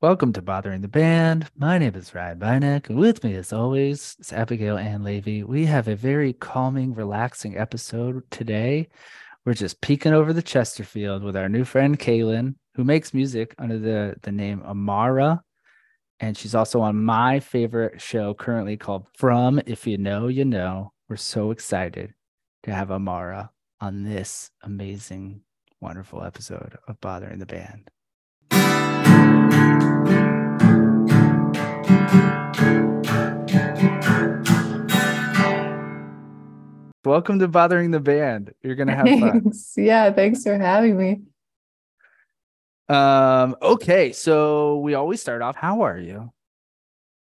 Welcome to Bothering the Band. My name is Ryan Bynek, and with me, as always, is Abigail Ann Levy. We have a very calming, relaxing episode today. We're just peeking over the Chesterfield with our new friend Kaelen, who makes music under the, the name AMAARA. And she's also on my favorite show currently called From If You Know, You Know. We're so excited to have AMAARA on this amazing, wonderful episode of Bothering the Band. Welcome to Bothering the Band. You're going to have fun. Yeah, thanks for having me. Um, okay, so we always start off. How are you?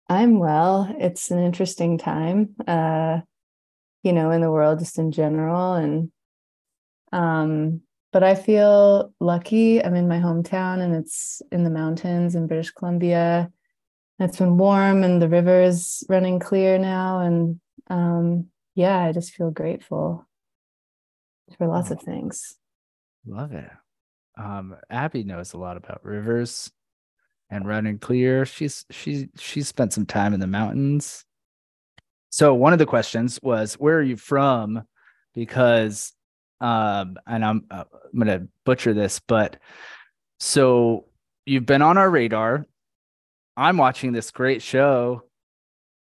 I'm well. It's an interesting time, uh, you know, in the world just in general. And um, but I feel lucky. I'm in my hometown and it's in the mountains in British Columbia. It's been warm and the river's running clear now. And um, yeah, I just feel grateful for lots of things. Love it. Um, Abby knows a lot about rivers and running clear. She's she's she's spent some time in the mountains. So one of the questions was, "Where are you from?" Because, um, and I'm uh, I'm gonna butcher this, but so you've been on our radar. I'm watching this great show,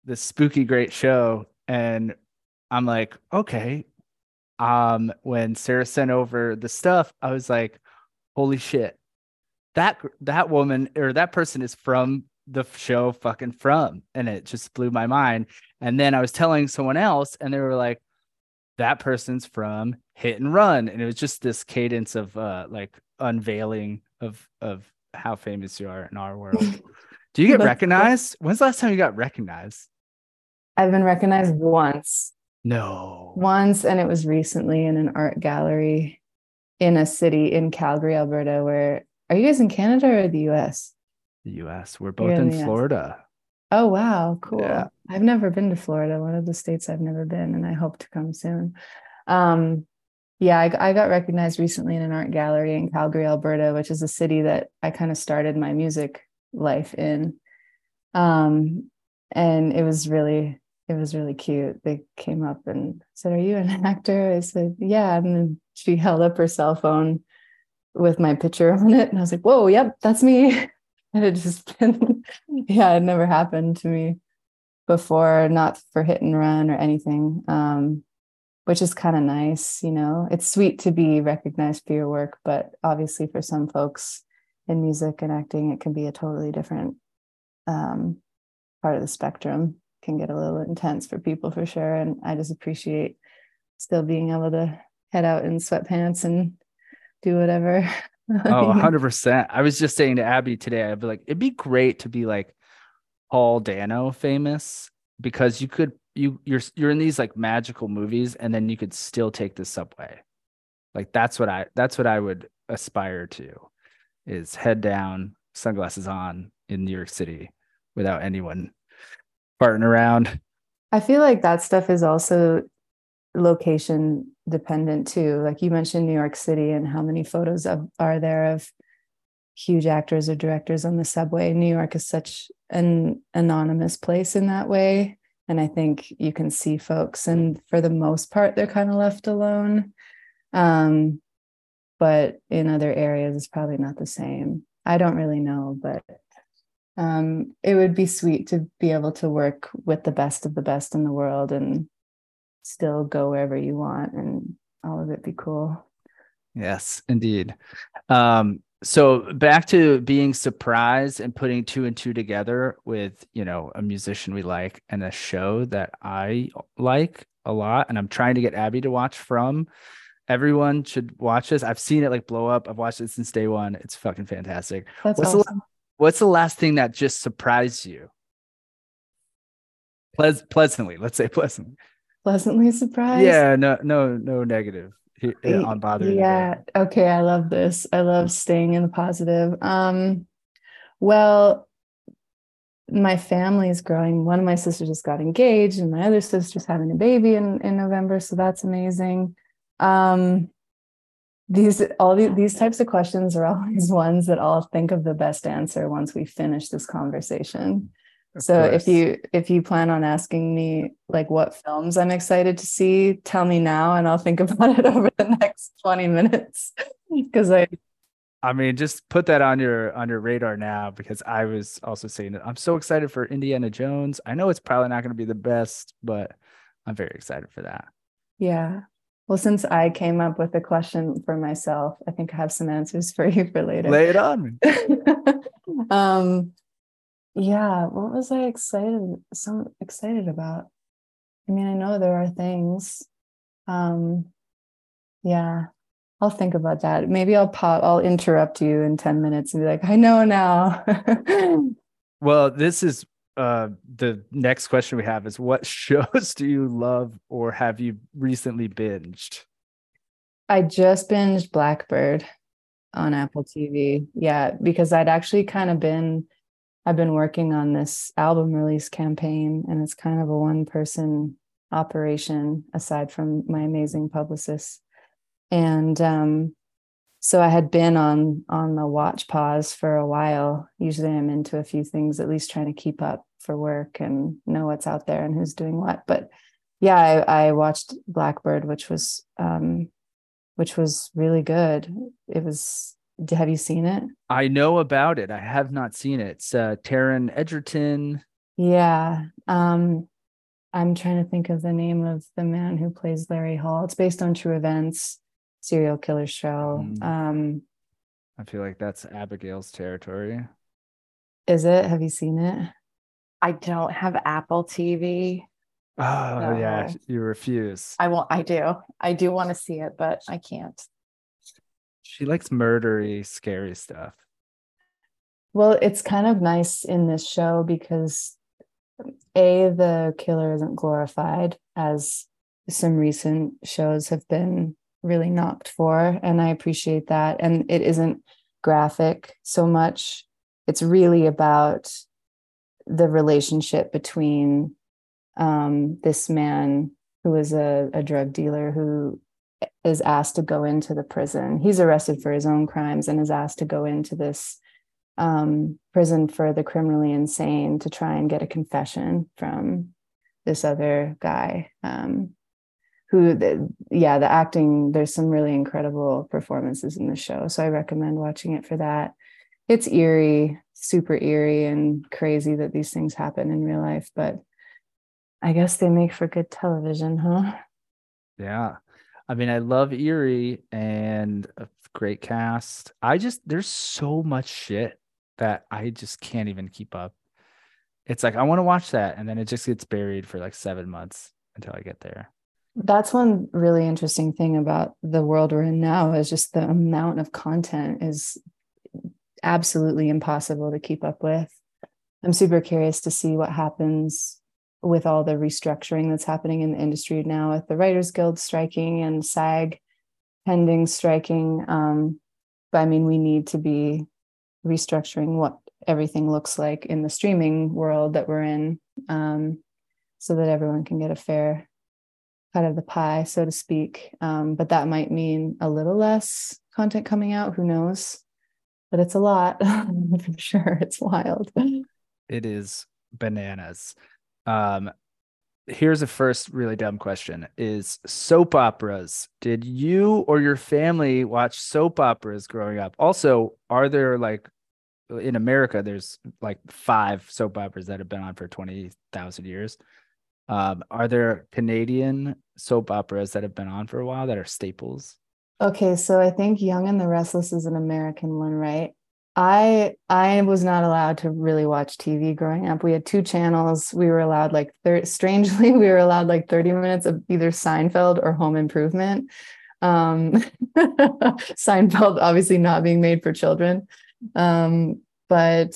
this spooky great show, and I'm like, okay. Um, when Sarah sent over the stuff, I was like, holy shit, that that woman or that person is from the show fucking from, and it just blew my mind. And then I was telling someone else, and they were like, that person's from Hit and Run, and it was just this cadence of uh like unveiling of of how famous you are in our world. Do you get recognized? When's the last time you got recognized? I've been recognized once, No. once, and it was recently in an art gallery in a city in Calgary, Alberta. Where are you guys in Canada or the US? The US. We're both You're in in the US. Florida. Oh, wow. Cool. Yeah. I've never been to Florida, one of the states I've never been, and I hope to come soon. Um, yeah, I, I got recognized recently in an art gallery in Calgary, Alberta, which is a city that I kind of started my music life in. Um, and it was really, it was really cute. They came up and said, Are you an actor? I said, Yeah. And she held up her cell phone with my picture on it. And I was like, Whoa, yep, that's me. And it just been, yeah, it never happened to me before, not for hit and run or anything, um, which is kind of nice. You know, it's sweet to be recognized for your work, but obviously for some folks in music and acting, it can be a totally different um, part of the spectrum. Can get a little intense for people for sure. And I just appreciate still being able to head out in sweatpants and do whatever. Oh, 100%. I was just saying to Abby today, I'd be like, it'd be great to be like Paul Dano famous because you could you you're you're in these like magical movies and then you could still take the subway. Like that's what I that's what I would aspire to is head down, sunglasses on in New York City without anyone farting around. I feel like that stuff is also location dependent too. Like you mentioned New York City and how many photos of, are there of huge actors or directors on the subway. New York is such an anonymous place in that way. And I think you can see folks, and for the most part, they're kind of left alone. Um, but in other areas, it's probably not the same. I don't really know, but um, it would be sweet to be able to work with the best of the best in the world and still go wherever you want and all of it be cool. Yes, indeed. Um, so back to being surprised and putting two and two together with, you know, a musician we like and a show that I like a lot. And I'm trying to get Abby to watch from. Everyone should watch this. I've seen it like blow up. I've watched it since day one. It's fucking fantastic. That's What's the- awesome. What's the last thing that just surprised you? Pleas- pleasantly, let's say pleasantly. Pleasantly surprised. Yeah, no, no, no negative here, Y- on bothering. Yeah. Okay. I love this. I love staying in the positive. Um, well, my family is growing. One of my sisters just got engaged, and my other sister's having a baby in, in November. So that's amazing. Um, these all the, these types of questions are always ones that I'll think of the best answer once we finish this conversation. Of so course. if you if you plan on asking me like what films I'm excited to see, tell me now and I'll think about it over the next 20 minutes because I I mean, just put that on your on your radar now because I was also saying that I'm so excited for Indiana Jones. I know it's probably not going to be the best, but I'm very excited for that. Yeah. Well, since I came up with a question for myself, I think I have some answers for you for later. Lay it on um, yeah. What was I excited? So excited about? I mean, I know there are things. Um, yeah. I'll think about that. Maybe I'll pop. I'll interrupt you in ten minutes and be like, "I know now." well, this is uh the next question we have is what shows do you love or have you recently binged i just binged blackbird on apple tv yeah because i'd actually kind of been i've been working on this album release campaign and it's kind of a one person operation aside from my amazing publicist and um so I had been on on the watch pause for a while. Usually I'm into a few things, at least trying to keep up for work and know what's out there and who's doing what. But yeah, I, I watched Blackbird, which was um, which was really good. It was. Have you seen it? I know about it. I have not seen it. It's uh, Taron Egerton. Yeah. Um, I'm trying to think of the name of the man who plays Larry Hall. It's based on true events serial killer show. Mm. Um, I feel like that's Abigail's territory. Is it? Have you seen it? I don't have Apple TV. Oh so yeah, you refuse. I won't. I do. I do want to see it, but I can't. She likes murdery, scary stuff. Well, it's kind of nice in this show because a the killer isn't glorified as some recent shows have been really knocked for and i appreciate that and it isn't graphic so much it's really about the relationship between um, this man who is a, a drug dealer who is asked to go into the prison. He's arrested for his own crimes and is asked to go into this um, prison for the criminally insane to try and get a confession from this other guy um, who the, yeah the acting there's some really incredible performances in the show so i recommend watching it for that. It's eerie super eerie and crazy that these things happen in real life but i guess they make for good television huh? Yeah i mean i love eerie and a great cast. I just there's so much shit that i just can't even keep up. It's like i want to watch that and then it just gets buried for like seven months until i get there. That's one really interesting thing about the world we're in now is just the amount of content is absolutely impossible to keep up with. I'm super curious to see what happens with all the restructuring that's happening in the industry now with the Writers Guild striking and SAG pending striking. Um, but I mean, we need to be restructuring what everything looks like in the streaming world that we're in um, so that everyone can get a fair cut of the pie, so to speak. Um, but that might mean a little less content coming out. Who knows? But it's a lot for sure. It's wild. It is bananas. Um, here's a first really dumb question: Is soap operas? Did you or your family watch soap operas growing up? Also, are there like in America? There's like five soap operas that have been on for twenty thousand years. Um, are there Canadian soap operas that have been on for a while that are staples? Okay, so I think Young and the Restless is an American one, right? I I was not allowed to really watch TV growing up. We had two channels. We were allowed like thir- strangely we were allowed like 30 minutes of either Seinfeld or Home Improvement. Um, Seinfeld obviously not being made for children. Um, but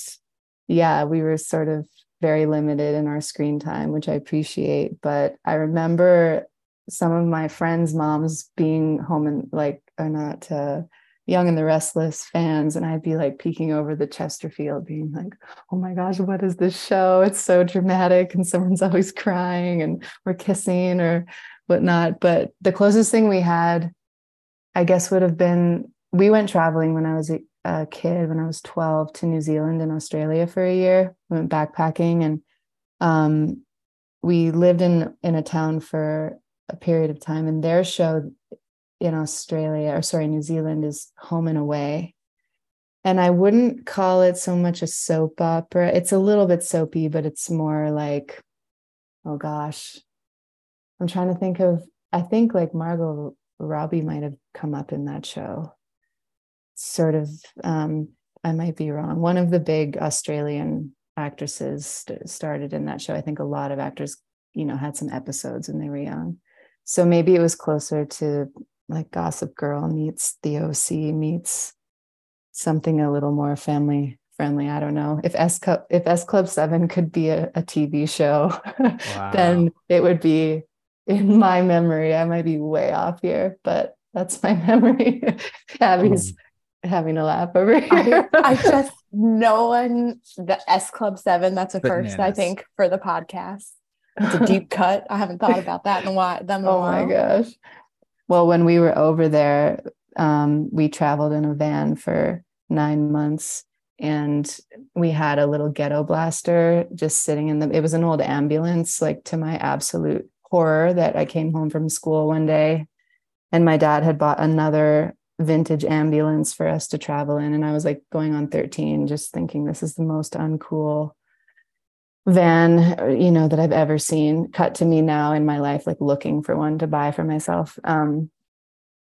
yeah, we were sort of very limited in our screen time, which I appreciate. But I remember some of my friends' moms being home and like are not uh, young and the restless fans, and I'd be like peeking over the Chesterfield, being like, "Oh my gosh, what is this show? It's so dramatic, and someone's always crying, and we're kissing or whatnot." But the closest thing we had I guess would have been we went traveling when I was a, a kid when I was 12 to New Zealand and Australia for a year. We went backpacking and um, we lived in in a town for a period of time and their show in Australia or sorry New Zealand is Home and Away and I wouldn't call it so much a soap opera. It's a little bit soapy, but it's more like, oh gosh, I'm trying to think of. I think like Margot Robbie might have come up in that show. Sort of, um, I might be wrong. One of the big Australian actresses st- started in that show. I think a lot of actors, you know, had some episodes when they were young. So maybe it was closer to like Gossip Girl meets The OC meets something a little more family friendly. I don't know if S Club if S Club Seven could be a, a TV show, wow. then it would be in my memory. I might be way off here, but that's my memory. Abby's um, having a laugh over here. I, I just no one the S Club Seven. That's a Bananas. first, I think, for the podcast. It's a deep cut. I haven't thought about that in a while. Them oh my gosh. Well, when we were over there, um, we traveled in a van for nine months and we had a little ghetto blaster just sitting in the it was an old ambulance like to my absolute horror that i came home from school one day and my dad had bought another vintage ambulance for us to travel in and i was like going on 13 just thinking this is the most uncool van you know that i've ever seen cut to me now in my life like looking for one to buy for myself um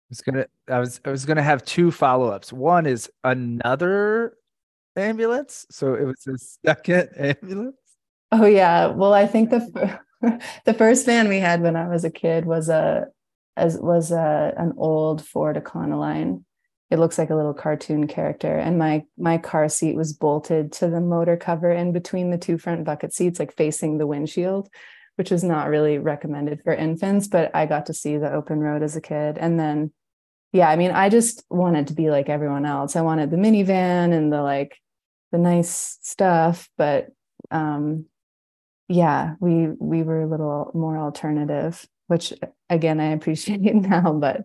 I was gonna I was I was gonna have two follow-ups. One is another ambulance. So it was a second ambulance. Oh yeah. Well, I think the the first van we had when I was a kid was a as was a an old Ford Econoline. It looks like a little cartoon character, and my my car seat was bolted to the motor cover in between the two front bucket seats, like facing the windshield, which is not really recommended for infants. But I got to see the open road as a kid, and then yeah, I mean, I just wanted to be like everyone else. I wanted the minivan and the like the nice stuff, but um yeah, we we were a little more alternative, which again I appreciate it now, but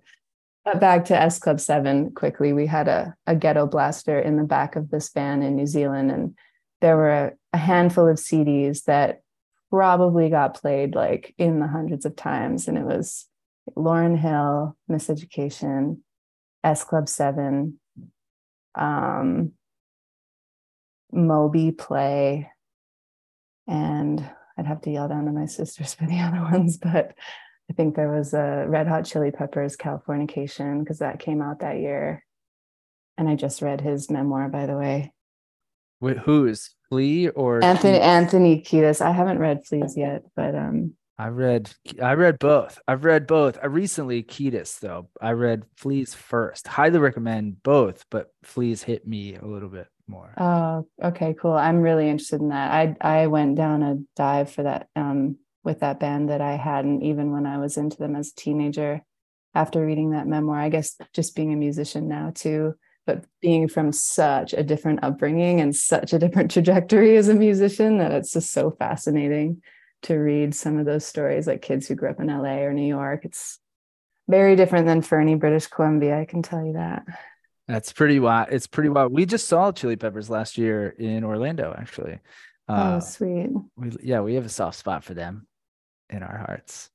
back to S Club 7 quickly. We had a, a ghetto blaster in the back of this van in New Zealand, and there were a, a handful of CDs that probably got played like in the hundreds of times. And it was Lauryn Hill, Miseducation, S Club 7, um, Moby Play, and I'd have to yell down to my sisters for the other ones, but I think there was a Red Hot Chili Peppers Californication because that came out that year. And I just read his memoir, by the way. Wait, who is Flea or Anthony Anthony Kiedis? I haven't read Fleas yet, but um I read I read both. I've read both. I recently Kiedis though. I read Fleas first. Highly recommend both, but Fleas hit me a little bit more. Oh, okay, cool. I'm really interested in that. I I went down a dive for that um with that band that I hadn't even when I was into them as a teenager after reading that memoir. I guess just being a musician now too, but being from such a different upbringing and such a different trajectory as a musician that it's just so fascinating to read some of those stories, like kids who grew up in LA or New York. It's very different than Fernie, British Columbia. I can tell you that. That's pretty wild. It's pretty wild. We just saw Chili Peppers last year in Orlando, actually. Oh, uh, oh, sweet. We, yeah, we have a soft spot for them in our hearts.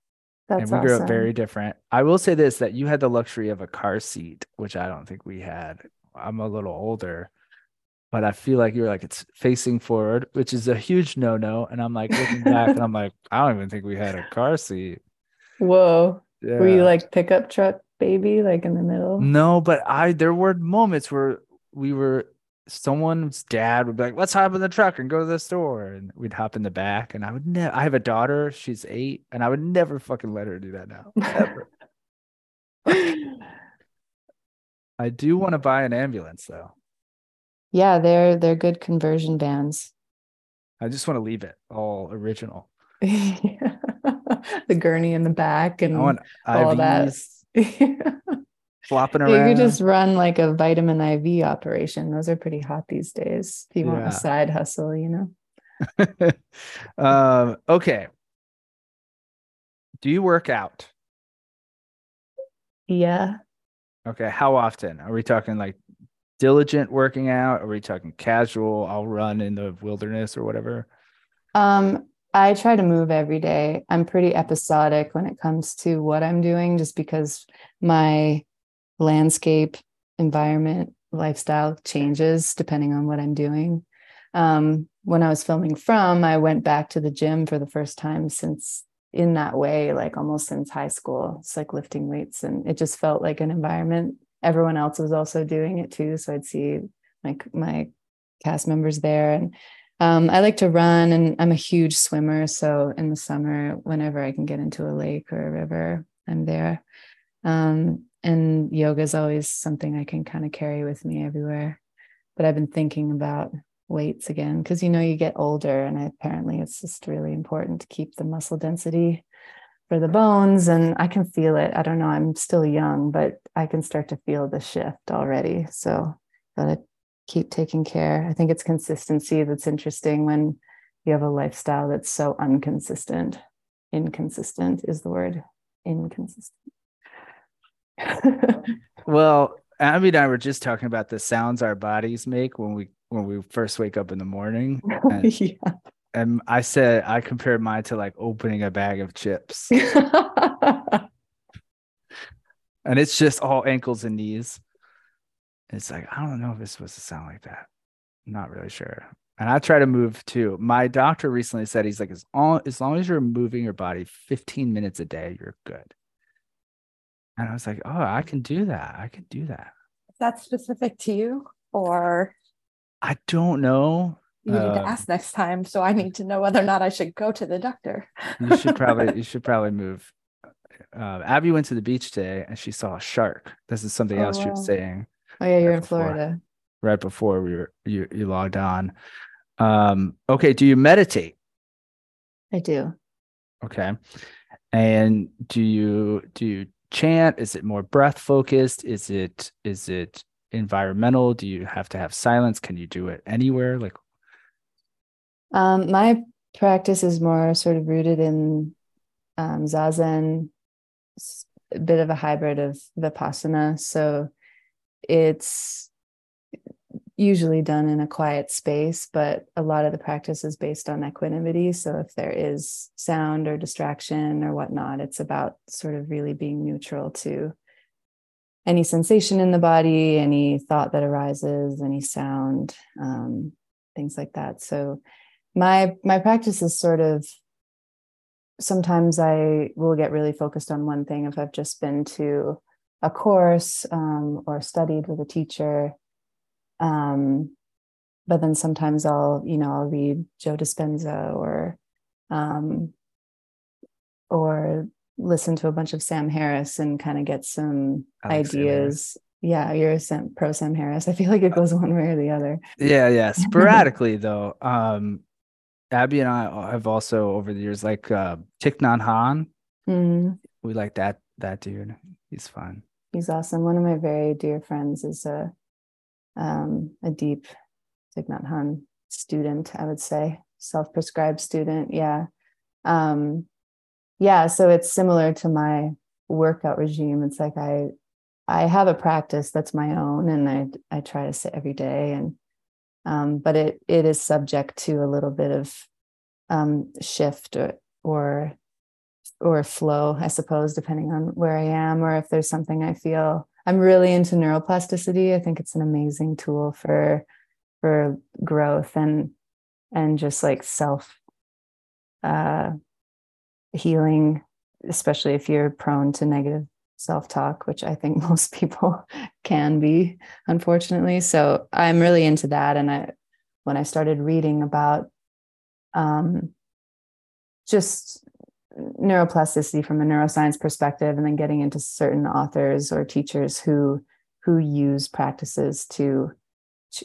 That's and we awesome. grew up very different. I will say this that you had the luxury of a car seat, which I don't think we had. I'm a little older but I feel like you're like it's facing forward, which is a huge no no. And I'm like looking back and I'm like, I don't even think we had a car seat. Whoa. Yeah. Were you like pickup truck baby, like in the middle? No, but I there were moments where we were someone's dad would be like, let's hop in the truck and go to the store. And we'd hop in the back. And I would never I have a daughter, she's eight, and I would never fucking let her do that now. Ever. I do want to buy an ambulance though. Yeah, they're they're good conversion vans. I just want to leave it all original. the gurney in the back and all IVs, that. flopping around. You could just run like a vitamin IV operation. Those are pretty hot these days. If you yeah. want a side hustle, you know. um, okay. Do you work out? Yeah. Okay. How often? Are we talking like diligent working out? Are we talking casual? I'll run in the wilderness or whatever. Um, I try to move every day. I'm pretty episodic when it comes to what I'm doing, just because my landscape, environment, lifestyle changes depending on what I'm doing. Um, when I was filming From, I went back to the gym for the first time since in that way, like almost since high school. It's like lifting weights, and it just felt like an environment. Everyone else was also doing it too, so I'd see like my cast members there, and um, I like to run, and I'm a huge swimmer. So in the summer, whenever I can get into a lake or a river, I'm there. Um, and yoga is always something I can kind of carry with me everywhere. But I've been thinking about weights again because you know you get older and apparently it's just really important to keep the muscle density for the bones and i can feel it. I don't know i'm still young but i can start to feel the shift already. So gotta keep taking care. I think it's consistency that's interesting when you have a lifestyle that's so inconsistent inconsistent is the word. Inconsistent well abby and i were just talking about the sounds our bodies make when we when we first wake up in the morning. Oh, and, yeah. and I said I compared mine to like opening a bag of chips. and it's just all ankles and knees. It's like, I don't know if it's supposed to sound like that. I'm not really sure. And I try to move too. My doctor recently said he's like, as long, as long as you're moving your body 15 minutes a day, you're good. And I was like, oh, I can do that. I can do that. Is that. That's specific to you or I don't know. You need to um, ask next time, so I need to know whether or not I should go to the doctor. you should probably you should probably move. Uh, Abby went to the beach today and she saw a shark. This is something oh, else wow. she was saying. Oh yeah, you're right in before, Florida. Right before we were you you logged on. Um, okay, do you meditate? I do. Okay. And do you do you chant? Is it more breath focused? Is it is it environmental? Do you have to have silence? Can you do it anywhere? Like, um, my practice is more sort of rooted in um, zazen, a bit of a hybrid of vipassana. So it's usually done in a quiet space, but a lot of the practice is based on equanimity. So if there is sound or distraction or whatnot, it's about sort of really being neutral to any sensation in the body, any thought that arises, any sound, um, things like that. So my my practice is sort of sometimes I will get really focused on one thing if I've just been to a course um, or studied with a teacher. Um, but then sometimes I'll, you know, I'll read Joe Dispenza or um, or listen to a bunch of Sam Harris and kind of get some ideas. Yeah, you're a Sam, pro Sam Harris. I feel like it goes one way or the other. Yeah, yeah. Sporadically though. Um Abby and I have also over the years like uh Thich Nhat Hanh. Mm. We like that that dude. He's fun. He's awesome. One of my very dear friends is a um a deep Thich Nhat Hanh student, I would say. Self-prescribed student. Yeah. Um yeah so it's similar to my workout regime it's like i i have a practice that's my own and i i try to sit every day and um, but it it is subject to a little bit of um, shift or, or or flow i suppose depending on where i am or if there's something i feel i'm really into neuroplasticity i think it's an amazing tool for for growth and and just like self uh healing, especially if you're prone to negative self talk, which I think most people can be, unfortunately. So I'm really into that. And I, when I started reading about um, just neuroplasticity from a neuroscience perspective, and then getting into certain authors or teachers who who use practices to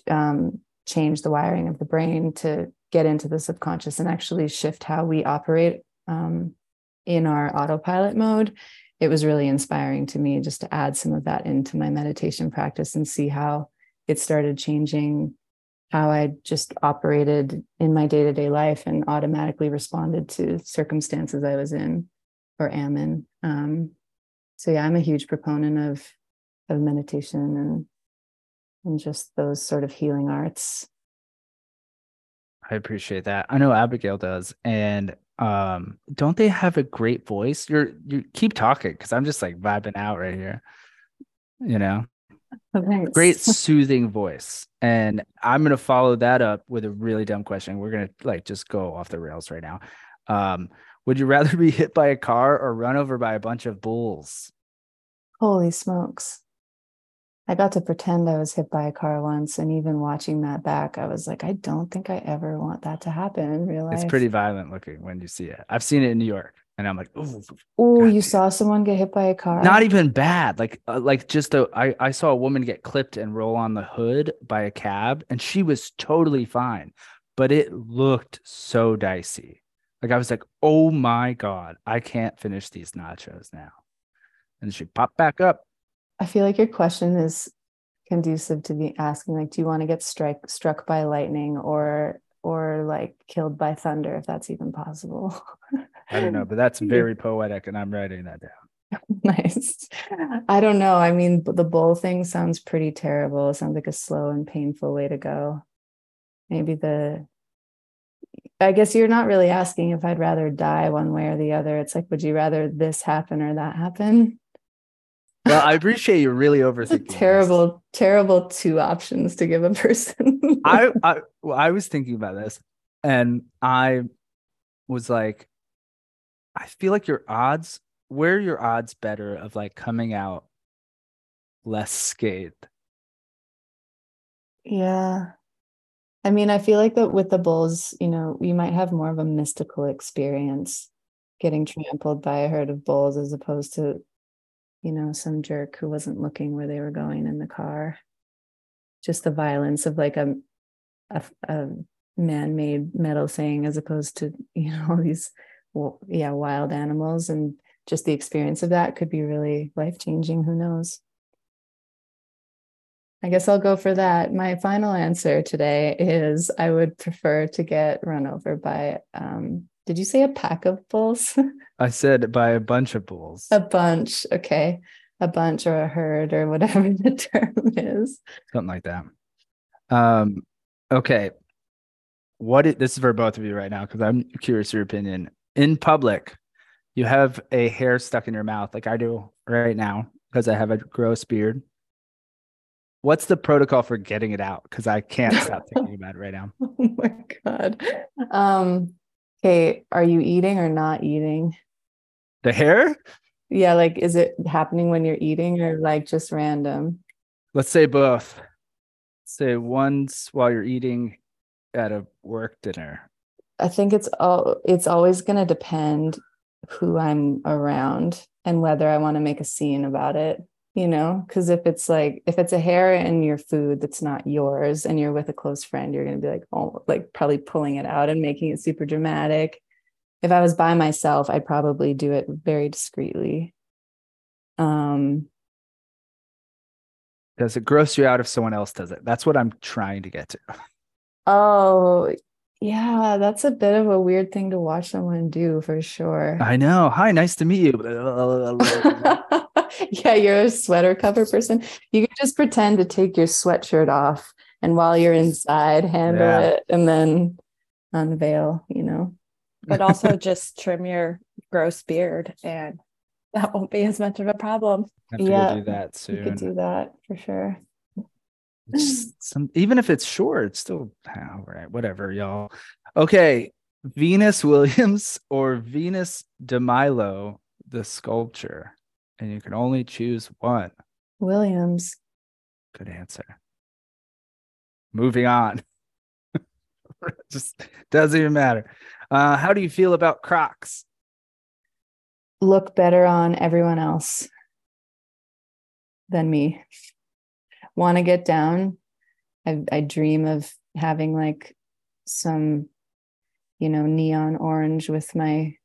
um, change the wiring of the brain to get into the subconscious and actually shift how we operate um, in our autopilot mode, it was really inspiring to me just to add some of that into my meditation practice and see how it started changing how I just operated in my day to day life and automatically responded to circumstances I was in or am in. Um, so, yeah, I'm a huge proponent of of meditation and and just those sort of healing arts. I appreciate that. I know Abigail does. And um don't they have a great voice? You're you keep talking because I'm just like vibing out right here. You know, Thanks. great soothing voice. And I'm gonna follow that up with a really dumb question. We're gonna like just go off the rails right now. Um, would you rather be hit by a car or run over by a bunch of bulls? Holy smokes. I got to pretend I was hit by a car once, and even watching that back, I was like, I don't think I ever want that to happen in real life. It's pretty violent looking when you see it. I've seen it in New York, and I'm like, Oh, you saw someone get hit by a car? not even bad. Like, uh, like just a. I I saw a woman get clipped and roll on the hood by a cab, and she was totally fine, but it looked so dicey. Like I was like, oh my god, I can't finish these nachos now, and she popped back up. I feel like your question is conducive to be asking, like, do you want to get strike struck by lightning or or like killed by thunder, if that's even possible? I don't know, but that's very poetic, and I'm writing that down. nice. I don't know. I mean, the bull thing sounds pretty terrible. It sounds like a slow and painful way to go. Maybe the, I guess you're not really asking if I'd rather die one way or the other. It's like, would you rather this happen or that happen? Well, I appreciate you really overthinking. this. terrible, terrible two options to give a person. I I well, I was thinking about this, and I was like, I feel like your odds. Where are your odds better of like coming out less scathed? Yeah. I mean, I feel like that with the bulls, you know, you might have more of a mystical experience getting trampled by a herd of bulls as opposed to, you know, some jerk who wasn't looking where they were going in the car. Just the violence of like a a, a man-made metal thing as opposed to, you know, all these well, yeah, wild animals and just the experience of that could be really life-changing, who knows. I guess I'll go for that. My final answer today is I would prefer to get run over by, um, did you say a pack of bulls? I said by a bunch of bulls. a bunch. Okay. A bunch or a herd or whatever the term is. something like that. Um, okay. What it, this is for both of you right now because I'm curious your opinion. In public, you have a hair stuck in your mouth, like I do right now because I have a gross beard. What's the protocol for getting it out? Because I can't stop thinking about it right now. Oh my God. Um, okay. Are you eating or not eating? The hair? Yeah. Like, is it happening when you're eating or like just random? Let's say both. Say once while you're eating at a work dinner. I think it's all it's always going to depend who I'm around and whether I want to make a scene about it, you know, because if it's like if it's a hair in your food that's not yours and you're with a close friend, you're going to be like oh like probably pulling it out and making it super dramatic. If I was by myself, I'd probably do it very discreetly. Um Does it gross you out if someone else does it? That's what I'm trying to get to. oh yeah, that's a bit of a weird thing to watch someone do for sure. I know. Hi, nice to meet you. yeah, you're a sweater cover person. You can just pretend to take your sweatshirt off and while you're inside, handle Yeah. it and then unveil, you know. but also just trim your gross beard and that won't be as much of a problem. have to Yeah, go do that You could do that for sure. Just some, even if it's short, it's still all right. Whatever, y'all. Okay, Venus Williams or Venus de Milo, the sculpture, and you can only choose one. Williams. Good answer. Moving on. Just doesn't even matter. Uh, how do you feel about Crocs? Look better on everyone else than me. Want to get down? I, I dream of having like some, you know, neon orange with my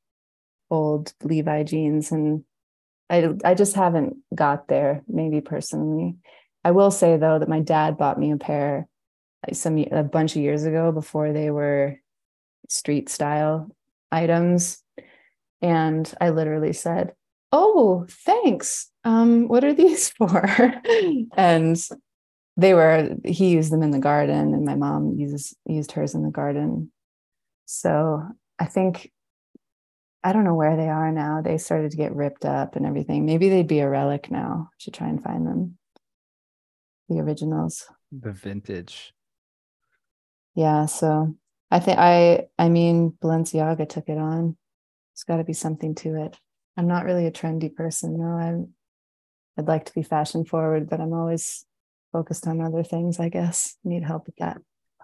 old Levi jeans, and I I just haven't got there. Maybe personally, I will say though that my dad bought me a pair some a bunch of years ago before they were street style items and I literally said, oh, thanks. Um, what are these for? and they were, he used them in the garden and my mom uses, used hers in the garden. So I think, I don't know where they are now. They started to get ripped up and everything. Maybe they'd be a relic now. Should try and find them. The originals. The vintage. Yeah. So I think I, I mean, Balenciaga took it on. There's got to be something to it. I'm not really a trendy person. No, I'm I'd like to be fashion forward, but I'm always focused on other things, I guess. Need help with that.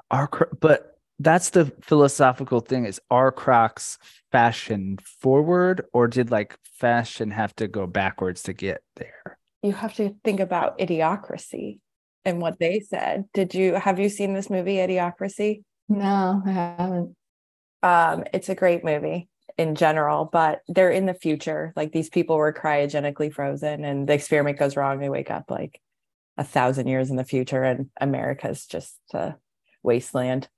Are but that's the philosophical thing is are Crocs fashion forward or did like fashion have to go backwards to get there? You have to think about idiocracy and what they said. Did you have you seen this movie Idiocracy? No, I haven't. Um, it's a great movie in general, but they're in the future. Like these people were cryogenically frozen and the experiment goes wrong. They wake up like a thousand years in the future and America's just a wasteland.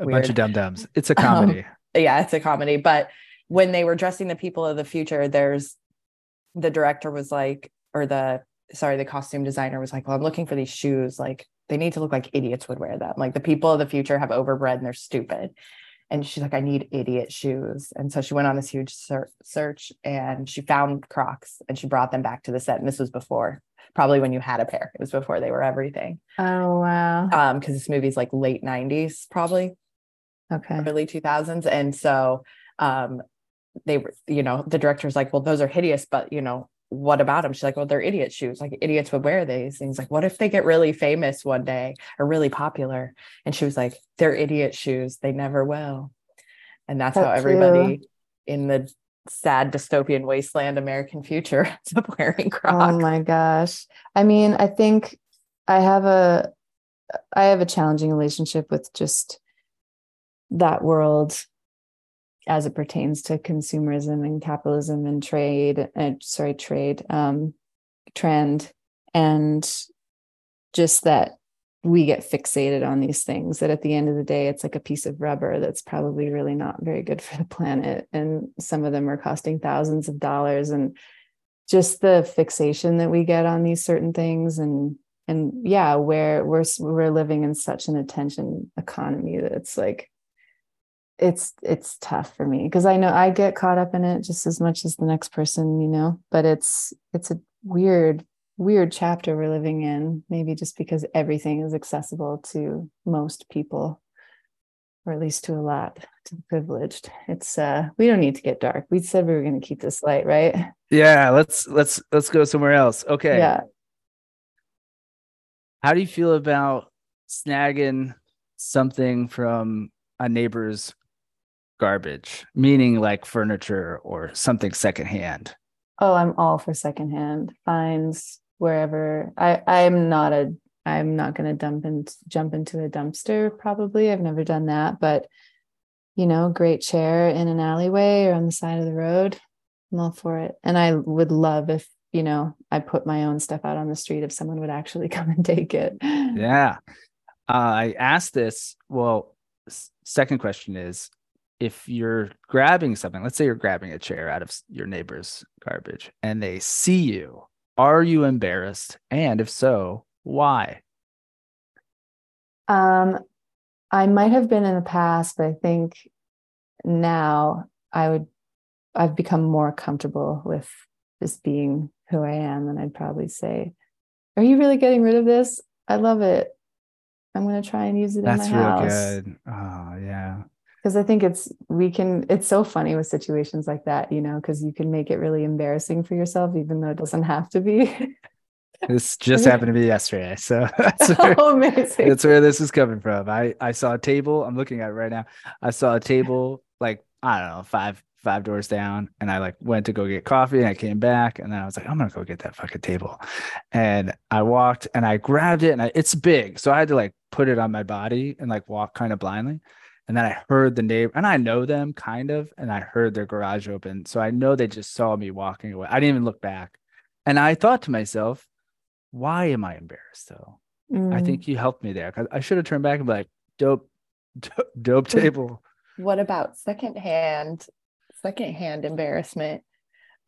A Weird. bunch of dum dums. It's a comedy. Um, yeah, it's a comedy. But when they were dressing the people of the future, there's the director was like, or the sorry, the costume designer was like, Well, I'm looking for these shoes. Like they need to look like idiots would wear them. Like the people of the future have overbred and they're stupid and she's like, I need idiot shoes. And so she went on this huge ser- search and she found Crocs and she brought them back to the set. And this was before, probably when you had a pair. It was before they were everything. Oh wow. Um, because this movie's like late 90s, probably. Okay. Early 2000s. And so um they were, you know, the director's like, well, those are hideous, but you know, what about them? She's like, well, they're idiot shoes. Like idiots would wear these things. Like, what if they get really famous one day or really popular? And she was like, they're idiot shoes. They never will. And that's, that's how everybody true. in the sad dystopian wasteland American future ends up wearing oh Crocs. Oh my gosh. I mean, I think I have a I have a challenging relationship with just that world as it pertains to consumerism and capitalism and trade uh, sorry trade um, trend and just that we get fixated on these things that at the end of the day it's like a piece of rubber that's probably really not very good for the planet. And some of them are costing thousands of dollars and just the fixation that we get on these certain things and and yeah where we're we're living in such an attention economy that it's like it's it's tough for me because I know I get caught up in it just as much as the next person, you know, but it's it's a weird weird chapter we're living in maybe just because everything is accessible to most people or at least to a lot to the privileged. It's uh we don't need to get dark. We said we were going to keep this light right? Yeah let's let's let's go somewhere else. Okay. Yeah. How do you feel about snagging something from a neighbor's garbage, meaning like furniture or something secondhand? Oh, I'm all for secondhand finds wherever. I I'm not a I'm not going to dump and jump into a dumpster. Probably I've never done that, but you know, great chair in an alleyway or on the side of the road. I'm all for it, and I would love if you know I put my own stuff out on the street if someone would actually come and take it. Yeah, uh, I asked this. Well, second question is if you're grabbing something, let's say you're grabbing a chair out of your neighbor's garbage and they see you, are you embarrassed? And if so, why? Um, I might have been in the past, but I think now I would, I've become more comfortable with just being who I am. And I'd probably say, Are you really getting rid of this? I love it. I'm going to try and use it That's in my house. That's real good. Oh, yeah because I think it's we can it's so funny with situations like that, you know, because you can make it really embarrassing for yourself, even though it doesn't have to be. this just happened to me yesterday, so that's oh, where, oh, amazing. That's where this is coming from. I I saw a table. I'm looking at it right now. I saw a table like I don't know five five doors down, and I like went to go get coffee, and I came back, and then I was like, I'm gonna go get that fucking table, and I walked and I grabbed it, and I, it's big, so I had to like put it on my body and like walk kind of blindly. And then I heard the neighbor, and I know them kind of, and I heard their garage open. So I know they just saw me walking away. I didn't even look back. And I thought to myself, why am I embarrassed though? Mm. I think you helped me there. I should have turned back and be like, dope, dope, dope table. What about secondhand, secondhand embarrassment?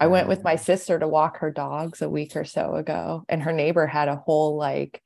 I went with my sister to walk her dogs a week or so ago, and her neighbor had a whole like,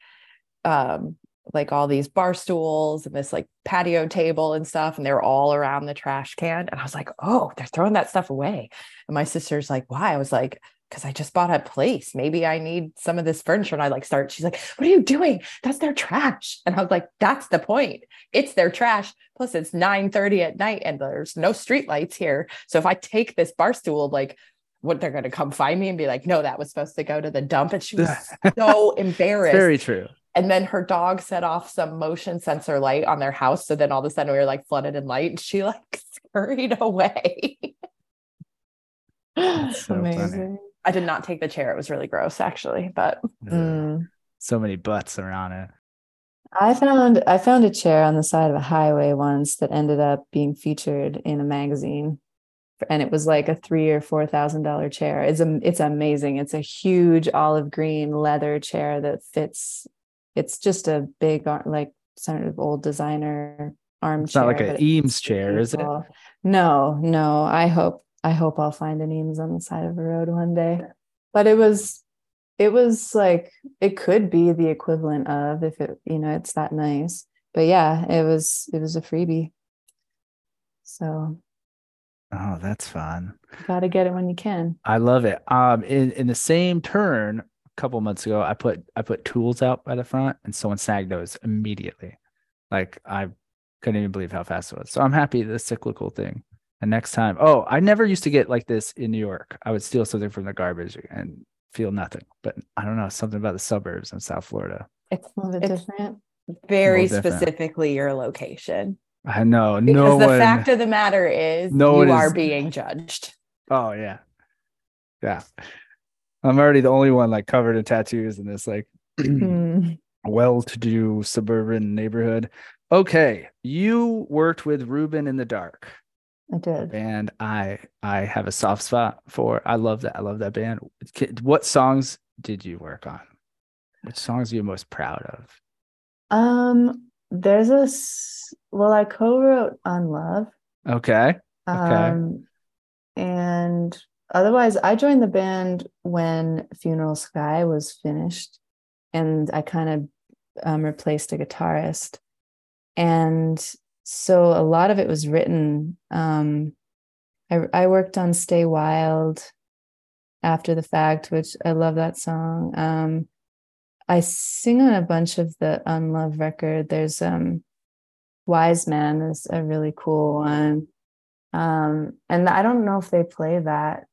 um, like all these bar stools and this like patio table and stuff, and they were all around the trash can. And I was like, oh, they're throwing that stuff away. And my sister's like, why? I was like, because I just bought a place. Maybe I need some of this furniture. And I like start, she's like, what are you doing? That's their trash. And I was like, that's the point. It's their trash. Plus it's 9 30 at night and there's no street lights here. So if I take this bar stool, like what they're going to come find me and be like, no, that was supposed to go to the dump. And she was so embarrassed. Very true. And then her dog set off some motion sensor light on their house. So then all of a sudden we were like flooded in light and she like scurried away. so Amazing. funny. I did not take the chair. It was really gross, actually. But Mm. So many butts around it. I found I found a chair on the side of a highway once that ended up being featured in a magazine, and it was like a three or four thousand dollar chair. It's a it's amazing. It's a huge olive green leather chair that fits. It's just a big ar- like sort of old designer armchair. It's not like but an Eames chair, is it? No, no. I hope I hope I'll find an Eames on the side of a road one day. But it was it was like it could be the equivalent of if it you know it's that nice. But yeah, it was it was a freebie. So Oh, that's fun. gotta get it when you can. I love it. Um, in in the same turn, a couple months ago, I put I put tools out by the front, and someone snagged those immediately. Like I couldn't even believe how fast it was. So I'm happy the cyclical thing. And next time, oh, I never used to get like this in New York. I would steal something from the garbage and feel nothing. But I don't know something about the suburbs in South Florida. it's A little bit It's- different. very Little different. specifically your location. I know Because no the one. fact of the matter is no you one are is- being judged. oh yeah, yeah. I'm already the only one like covered in tattoos in this like Hmm. well-to-do suburban neighborhood. Okay, you worked with Reuben and the Dark, I did. and I I have a soft spot for. I love that. I love that band. What songs did you work on? Which songs are you most proud of? Um there's a well, I co-wrote on love. Okay, Okay. Um, and otherwise, I joined the band when Funeral Sky was finished, and I kind of um, replaced a guitarist. And so a lot of it was written. Um, I, I worked on Stay Wild after the fact, which I love that song. Um, I sing on a bunch of the Unloved record. There's um, Wise Man is a really cool one. Um, and I don't know if they play that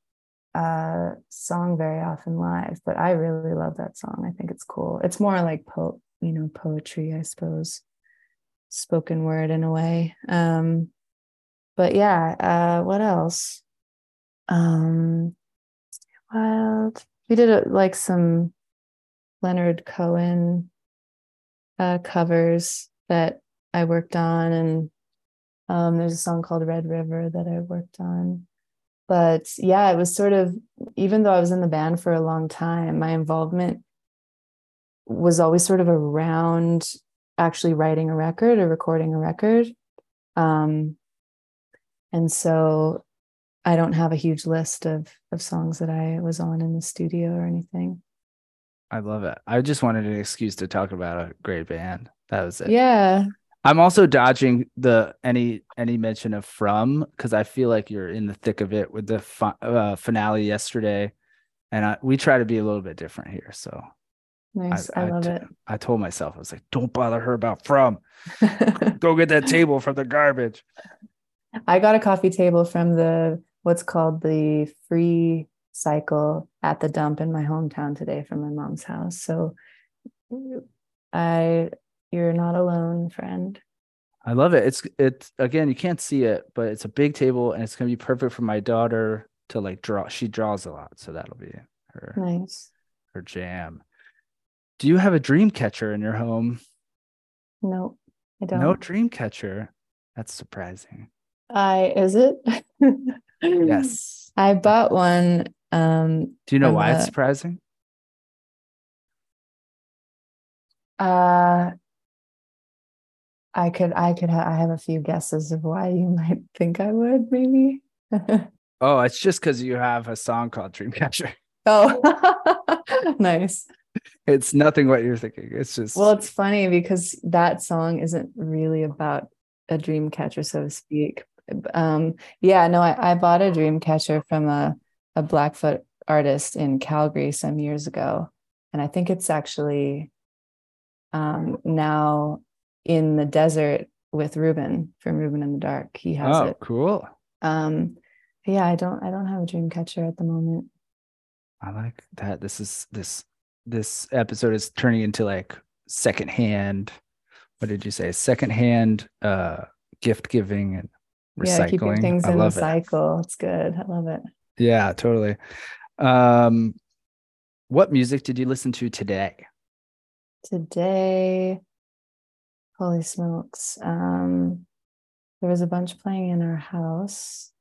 uh, song very often live, but I really love that song. I think it's cool. It's more like po- you know, poetry, I suppose, spoken word in a way. Um, but yeah, uh, what else? Um, Wild. We did uh, like some Leonard Cohen uh, covers that I worked on, and um, there's a song called Red River that I worked on. But yeah, it was sort of, even though I was in the band for a long time, my involvement was always sort of around actually writing a record or recording a record. Um, and so I don't have a huge list of of songs that I was on in the studio or anything. I love it. I just wanted an excuse to talk about a great band. That was it. Yeah. I'm also dodging the any any mention of from because I feel like you're in the thick of it with the fi- uh, finale yesterday, and I, we try to be a little bit different here. So Nice. I, love t- it. I told myself I was like, don't bother her about from. Go get that table from the garbage. I got a coffee table from the what's called the free cycle at the dump in my hometown today from my mom's house. So I you're not alone, friend. I love it. It's it's again, you can't see it, but it's a big table and it's gonna be perfect for my daughter to like draw. She draws a lot, so that'll be her Nice. her jam. Do you have a dream catcher in your home? No, I don't. No dream catcher. That's surprising. I is it? Yes. I bought one. Um Do you know why it's surprising? uh I could I could ha- I have a few guesses of why you might think I would maybe. Oh, it's just because you have a song called Dreamcatcher. Oh, nice. It's nothing what you're thinking. It's just Well, it's funny because that song isn't really about a dream catcher, so to speak. Um, yeah, no, I, I bought a dream catcher from a, a Blackfoot artist in Calgary some years ago. And I think it's actually um, now in the desert with Reuben from Reuben and the Dark. He has oh, it. cool. Um, yeah, I don't I don't have a dream catcher at the moment. I like that. This is this this episode is turning into like secondhand. What did you say? Secondhand uh gift giving and recycling. Yeah, keeping things I in the it. cycle. It's good. I love it. Yeah, totally. Um, what music did you listen to today? Today, holy smokes. Um, there was a bunch playing in our house.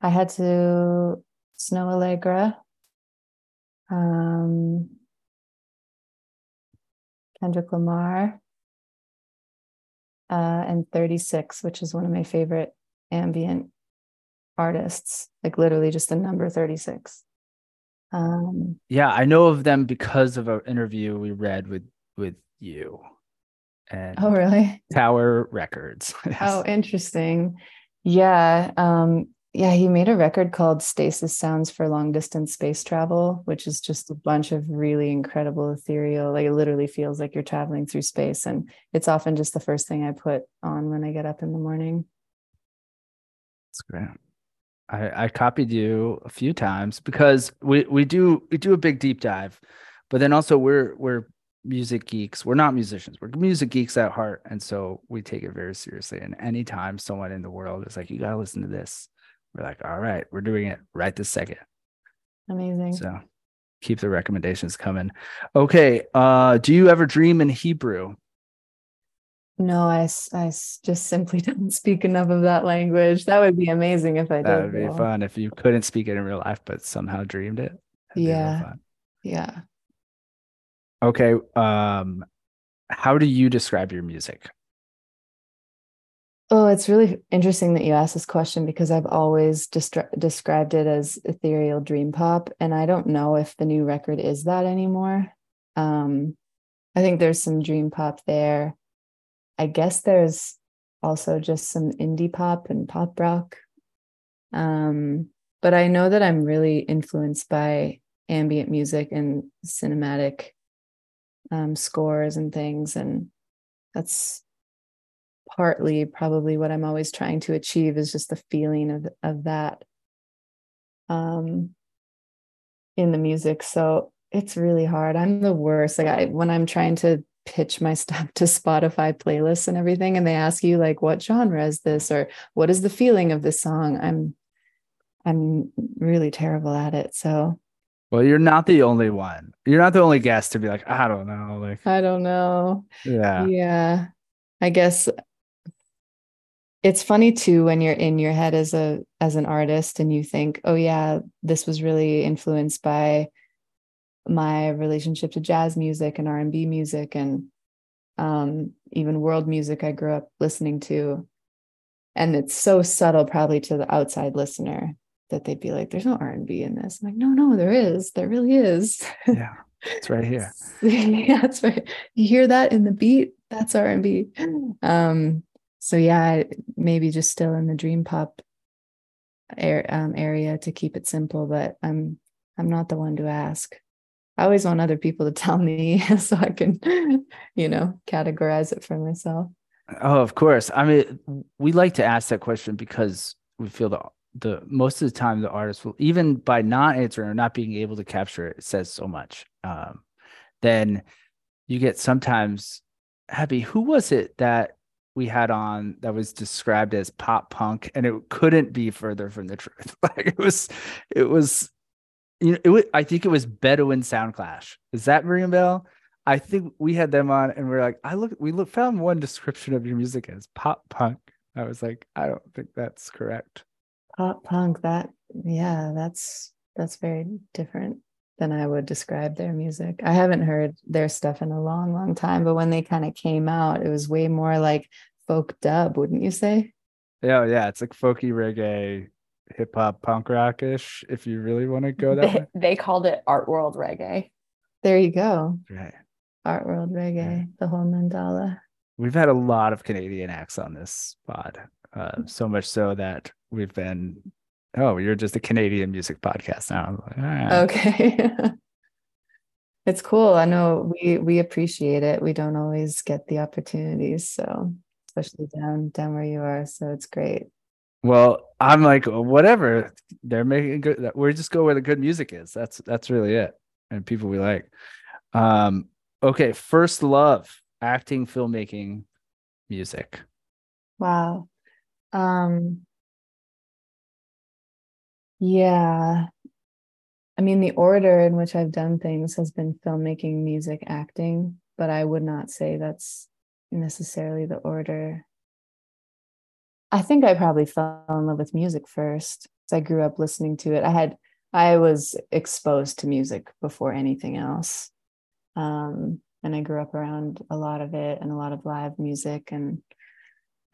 I had to Snoh Aalegra. Um, Kendrick Lamar. Uh, and 36, which is one of my favorite ambient artists, like literally just the number 36. Um, Yeah, I know of them because of an interview we read with with you and oh, really? Tower Records. Oh, interesting. Yeah. Um, yeah, he made a record called Stasis Sounds for Long Distance Space Travel, which is just a bunch of really incredible ethereal, like it literally feels like you're traveling through space. And it's often just the first thing I put on when I get up in the morning. That's great. I, I copied you a few times because we, we do we do a big deep dive, but then also we're we're music geeks. We're not musicians. We're music geeks at heart, and so we take it very seriously. And anytime someone in the world is like, "You gotta listen to this," we're like, "All right, we're doing it right this second. Amazing. So keep the recommendations coming. Okay. Uh, do you ever dream in Hebrew? No, I, I just simply don't speak enough of that language. That would be amazing if I did. That would be fun if you couldn't speak it in real life, but somehow dreamed it. That'd Yeah. Yeah. Okay. Um, how do you describe your music? Oh, it's really interesting that you asked this question because I've always destri- described it as ethereal dream pop, and I don't know if the new record is that anymore. Um, I think there's some dream pop there. I guess there's also just some indie pop and pop rock. Um, but I know that I'm really influenced by ambient music and cinematic um, scores and things, and that's partly probably what I'm always trying to achieve is just the feeling of of that um in the music. So it's really hard. I'm the worst. Like I when I'm trying to pitch my stuff to Spotify playlists and everything and they ask you like what genre is this or what is the feeling of this song? I'm I'm really terrible at it. So Well, you're not the only one. You're not the only guest to be like, I don't know. Like, I don't know. yeah. yeah i guess it's funny too when you're in your head as a as an artist and you think oh yeah this was really influenced by my relationship to jazz music and r&b music and um, even world music i grew up listening to and it's so subtle probably to the outside listener that they'd be like there's no r&b in this i'm like no no there is there really is Yeah. It's right here. yeah, that's right. You hear that in the beat? That's R and B. Um, so yeah, maybe just still in the dream pop air, um, area to keep it simple, but I'm I'm not the one to ask. I always want other people to tell me so I can, you know, categorize it for myself. Oh, of course. I mean, we like to ask that question because we feel the the most of the time the artist will even by not answering or not being able to capture it, it says so much. Um, then you get sometimes Abby, who was it that we had on that was described as pop punk and it couldn't be further from the truth. Like it was it was you know, it was, I think it was Bedouin Soundclash. Is that ring a bell? I think we had them on and we are like, I look, we look, found one description of your music as pop punk. I was like, I don't think that's correct. Pop punk, that yeah, that's that's very different than I would describe their music. I haven't heard their stuff in a long, long time, but when they kind of came out, it was way more like folk dub, wouldn't you say? Yeah, yeah, it's like folky reggae. hip hop punk rockish if you really want to go that They, way. they called it art world reggae. There you go. Right. Art World Reggae, the whole mandala. We've had a lot of Canadian acts on this pod. Uh, so much so that we've been, oh, you're just a Canadian music podcast now. Like, "All right." Okay. it's cool. I know we we appreciate it. We don't always get the opportunities, so especially down down where you are. So it's great. Well, I'm like, whatever. They're making good. We just go where the good music is. That's that's really it, and people we like. Um, okay, first love, acting, filmmaking, music. Wow. Um yeah. I mean the order in which I've done things has been filmmaking, music, acting, but I would not say that's necessarily the order. I think I probably fell in love with music first because I grew up listening to it. I had I was exposed to music before anything else. Um and I grew up around a lot of it and a lot of live music and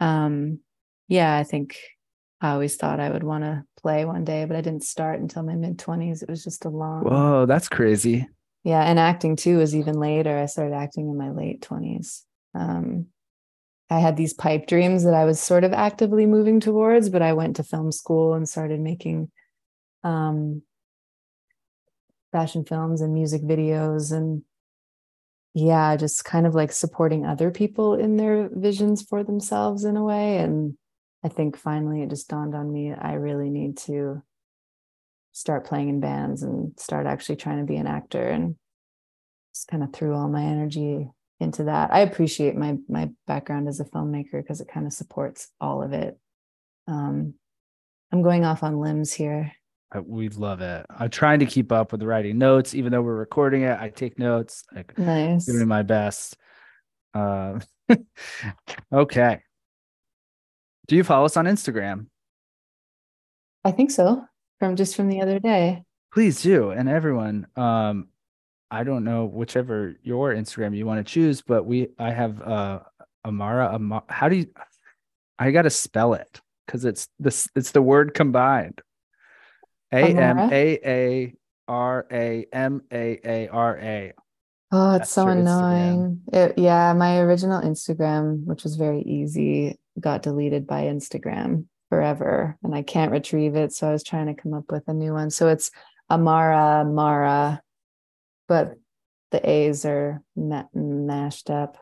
um yeah i think i always thought i would want to play one day but i didn't start until my mid 20s it was just a long Whoa, that's crazy. yeah and acting too was even later. I started acting in my late 20s um i had these pipe dreams that i was sort of actively moving towards but i went to film school and started making um fashion films and music videos and yeah just kind of like supporting other people in their visions for themselves in a way and i think finally it just dawned on me i really need to start playing in bands and start actually trying to be an actor and just kind of threw all my energy into that i appreciate my my background as a filmmaker because it kind of supports all of it um i'm going off on limbs here We love it. I'm trying to keep up with writing notes, even though we're recording it. I take notes. Like nice doing my best. Uh, okay. Do you follow us on Instagram? i think so from just from the other day Please do. And everyone, um, I don't know whichever your Instagram you want to choose, but we I have uh Amara Amara. How do you I gotta spell it because it's this it's the word combined. A M? A A R A M A A R A. Oh, it's That's so annoying. It, yeah, my original Instagram, which was very easy, got deleted by Instagram forever, and I can't retrieve it. So I was trying to come up with a new one. So it's Amara Mara, but the A's are ma- mashed up.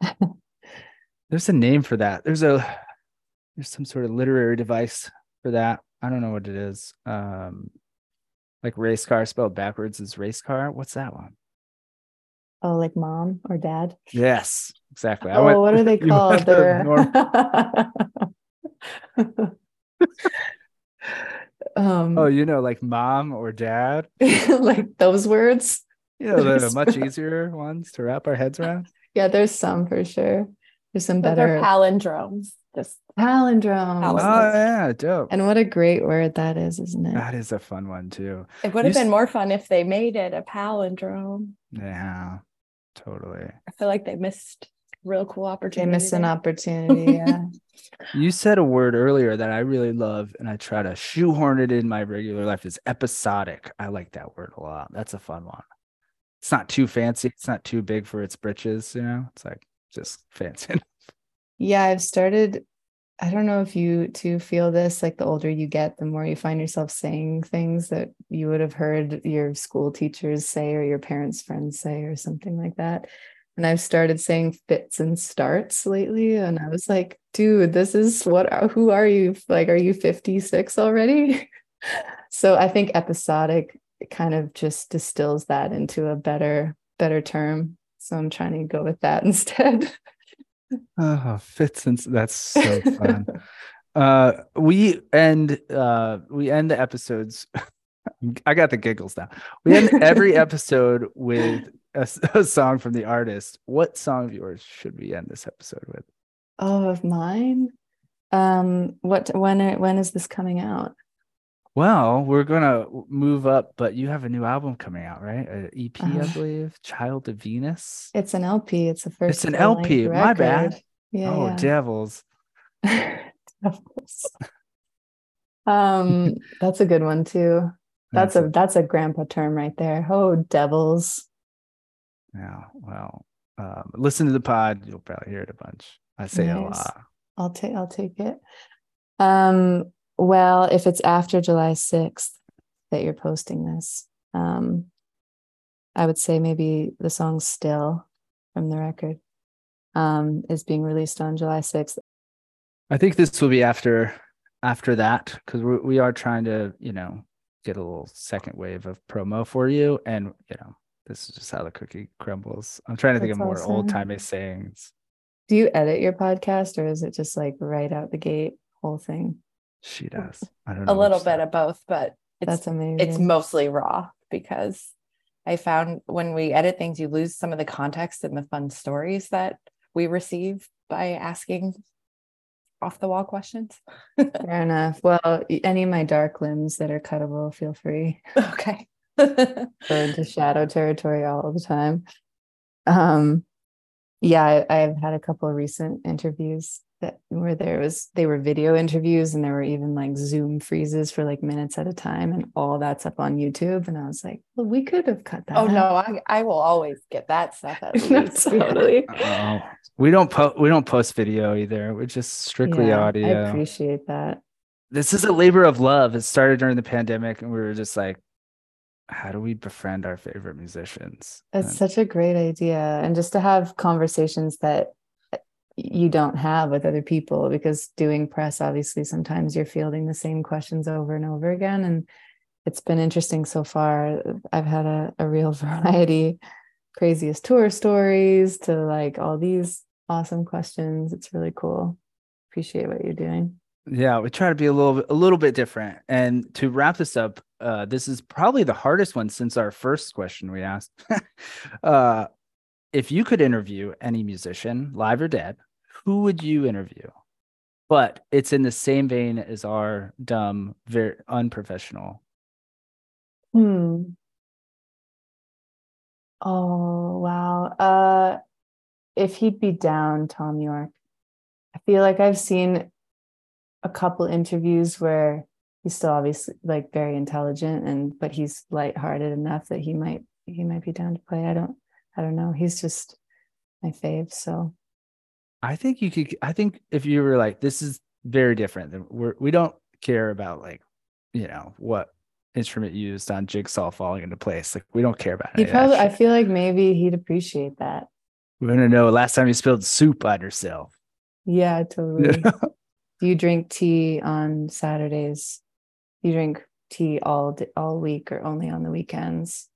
There's a name for that. There's a there's some sort of literary device for that. I don't know what it is. Um like race car spelled backwards is race car. What's that one? Oh, like mom or dad? Yes, exactly. I Oh, went- what are they you called? They're norm- um, oh, you know, like mom or dad. like those words. You know, the There's- much easier ones to wrap our heads around. Yeah, there's some for sure. There's some But better palindromes. Just palindromes. Oh yeah, dope. And what a great word that is, isn't it? that is a fun one too. it would You have s- been more fun if they made it a palindrome. Yeah, totally. I feel like they missed real cool opportunity. They missed an opportunity. Yeah. You said a word earlier that I really love, and I try to shoehorn it in my regular life. Is episodic. I like that word a lot. That's a fun one. It's not too fancy. It's not too big for its britches. You know, it's like just fancy. yeah, I've started. I don't know if you too feel this, like the older you get, the more you find yourself saying things that you would have heard your school teachers say or your parents' friends say or something like that. And I've started saying fits and starts lately. And I was like, dude, this is what, uh, who are you? Like, are you 56 already? so I think episodic kind of just distills that into a better, better term. So I'm trying to go with that instead. Oh, fits and that's so fun. uh, we end. Uh, we end the episodes. I got the giggles now. We end every episode with a song from the artist. What song of yours should we end this episode with? Oh, of mine. Um, what when when is this coming out? Well, we're gonna move up, but you have a new album coming out, right? An EP, I Uh, believe, "Child of Venus." It's an LP. It's the first. It's an LP, my bad. Yeah. oh, yeah. devils! Devils. Um, that's a good one too. That's a that's a grandpa term right there. Oh, devils. Yeah. Well, um, listen to the pod. You'll probably hear it a bunch. I say nice. a lot. I'll take I'll take it. Um, well, if it's after July 6th that you're posting this, um, I would say maybe the song Still from the record um, is being released on July 6th. I think this will be after after that because we we are trying to you know get a little second wave of promo for you, and you know this is just how the cookie crumbles. I'm trying to think of more old timey sayings. Do you edit your podcast, or is it just like right out the gate whole thing? She does. I don't know. A little bit of both, but it's, that's amazing. It's mostly raw because I found when we edit things, you lose some of the context and the fun stories that we receive by asking off the wall questions. Fair enough. Well, any of my dark limbs that are cuttable, feel free. Okay. Go into shadow territory all the time. Um, yeah, I, have had a couple of recent interviews that where there was they were video interviews and there were even like Zoom freezes for like minutes at a time, and all that's up on YouTube. And I was like, well, we could have cut that. Oh out. no, I I will always get that stuff at least. totally. We don't post we don't post video either. We're just strictly yeah, audio. I appreciate that. This is a labor of love. It started during the pandemic, and we were just like, how do we befriend our favorite musicians? It's and, such a great idea. And just to have conversations that you don't have with other people because doing press obviously sometimes you're fielding the same questions over and over again and it's been interesting so far. I've had a, a real variety craziest tour stories to like all these awesome questions. It's really cool. Appreciate what you're doing. Yeah we try to be a little a little bit different. And to wrap this up uh, this is probably the hardest one since our first question we asked. Uh, if you could interview any musician, live or dead, who would you interview? But it's in the same vein as our dumb, very unprofessional. Hmm. Oh wow. Uh if he'd be down, Thom Yorke. I feel like I've seen a couple interviews where he's still obviously like very intelligent and but he's lighthearted enough that he might he might be down to play. I don't I don't know. He's just my fave. So I think you could. I think if you were like, this is very different. Than we're we don't care about like, you know, what instrument used on jigsaw falling into place. Like we don't care about. it. He probably. I feel like maybe he'd appreciate that. We want to know last time you spilled soup on yourself. Yeah, totally. Do you drink tea on Saturdays? You drink tea all all week or only on the weekends?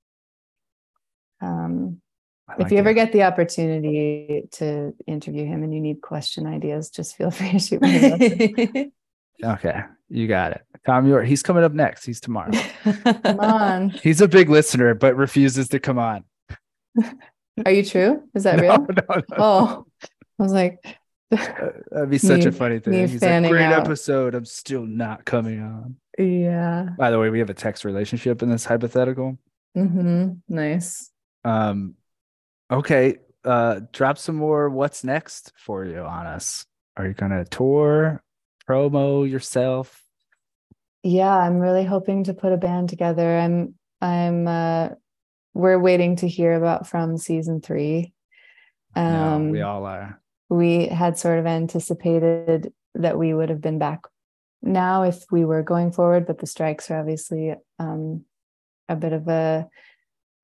Um, like if you ever get the opportunity to interview him and you need question ideas, just feel free to shoot me. okay, you got it. Thom Yorke, he's coming up next. He's tomorrow. come on. He's a big listener, but refuses to come on. Are you true? Is that no, real? No, no. Oh, I was like, that'd be such me, a funny thing. He's like, great out. episode. I'm still not coming on. Yeah. By the way, we have a text relationship in this hypothetical. Mm-hmm. Nice. Um, Okay, uh, drop some more. What's next for you on us? Are you gonna tour, promo yourself? Yeah, I'm really hoping to put a band together. I'm, I'm. uh We're waiting to hear about from season three. Um, no, we all are. We had sort of anticipated that we would have been back now if we were going forward, but the strikes are obviously um, a bit of a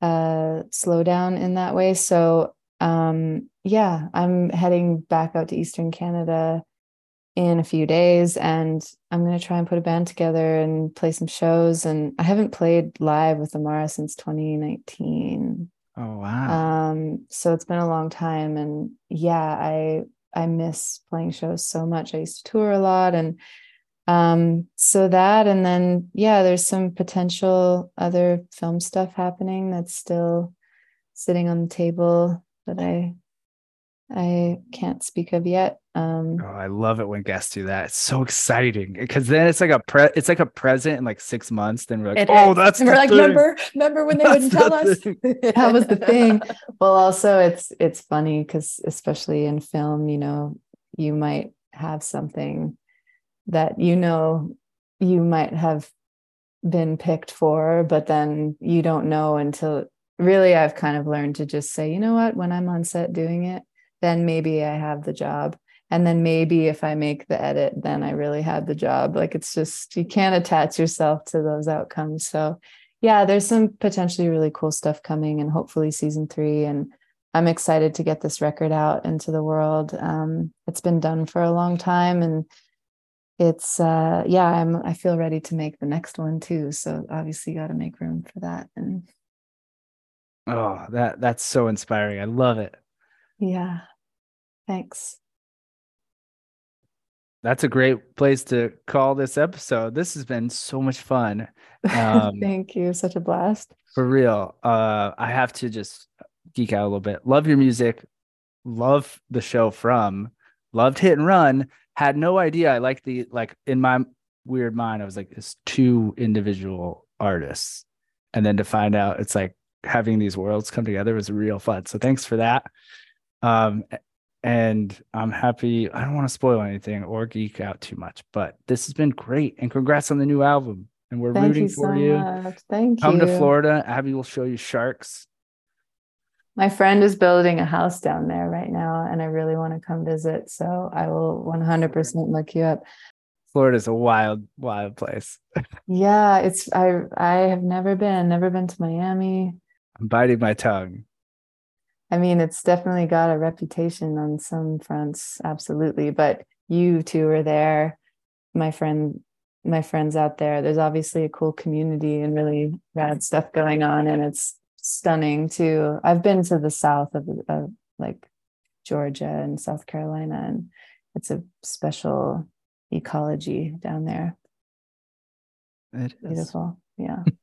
uh, slowdown in that way. So um, yeah, I'm heading back out to Eastern Canada in a few days and I'm going to try and put a band together and play some shows. And I haven't played live with AMAARA since 2019. Oh, wow. Um, so it's been a long time. And yeah, I, I miss playing shows so much. I used to tour a lot and um so that and then yeah there's some potential other film stuff happening that's still sitting on the table that i i can't speak of yet um. Oh, i love it when guests do that. It's so exciting because then it's like a pre it's like a present in like six months then we're like oh is. that's we're like thing. remember remember when they that's wouldn't tell us? that was the thing. Well also it's it's funny because especially in film you know you might have something that you know you might have been picked for, but then you don't know until really I've kind of learned to just say, you know what, when I'm on set doing it, then maybe I have the job. And then maybe if I make the edit, then I really had the job. Like it's just, you can't attach yourself to those outcomes. So, yeah, there's some potentially really cool stuff coming and hopefully season three. And I'm excited to get this record out into the world. Um, it's been done for a long time and it's uh yeah i'm i feel ready to make the next one too so obviously you got to make room for that and oh that that's so inspiring i love it. Yeah thanks. That's a great place to call this episode this has been so much fun um, thank you such a blast. for real uh i have to just geek out a little bit love your music love the show from loved hit and run had no idea. I like the like in my weird mind, I was like, it's two individual artists. And then to find out it's like having these worlds come together was real fun. So thanks for that. Um and I'm happy. I don't want to spoil anything or geek out too much, but this has been great. And congrats on the new album. And we're Thank rooting you for so you. Much. Thank Come you. Come to Florida. Abby will show you sharks. My friend is building a house down there right now, and I really want to come visit. So I will 100% look you up. Florida's a wild, wild place. Yeah, it's I I have never been, never been to Miami. I'm biting my tongue. I mean, it's definitely got a reputation on some fronts, absolutely. But you two are there. My friend, my friends out there. There's obviously a cool community and really rad stuff going on, and it's stunning too. I've been to the south of, of like Georgia and South Carolina, and it's a special ecology down there. It is. Beautiful. Yeah.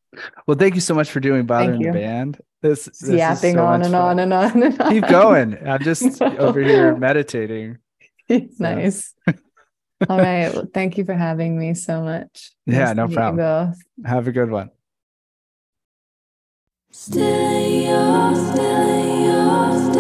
Well, thank you so much for doing bothering the band. This, this is Yapping so on and on and on and on. Keep going. I'm just over here meditating. nice. All right. Well, thank you for having me so much. Yeah, Nice no to meet you problem. Have a good one. Still in your, still in your, still in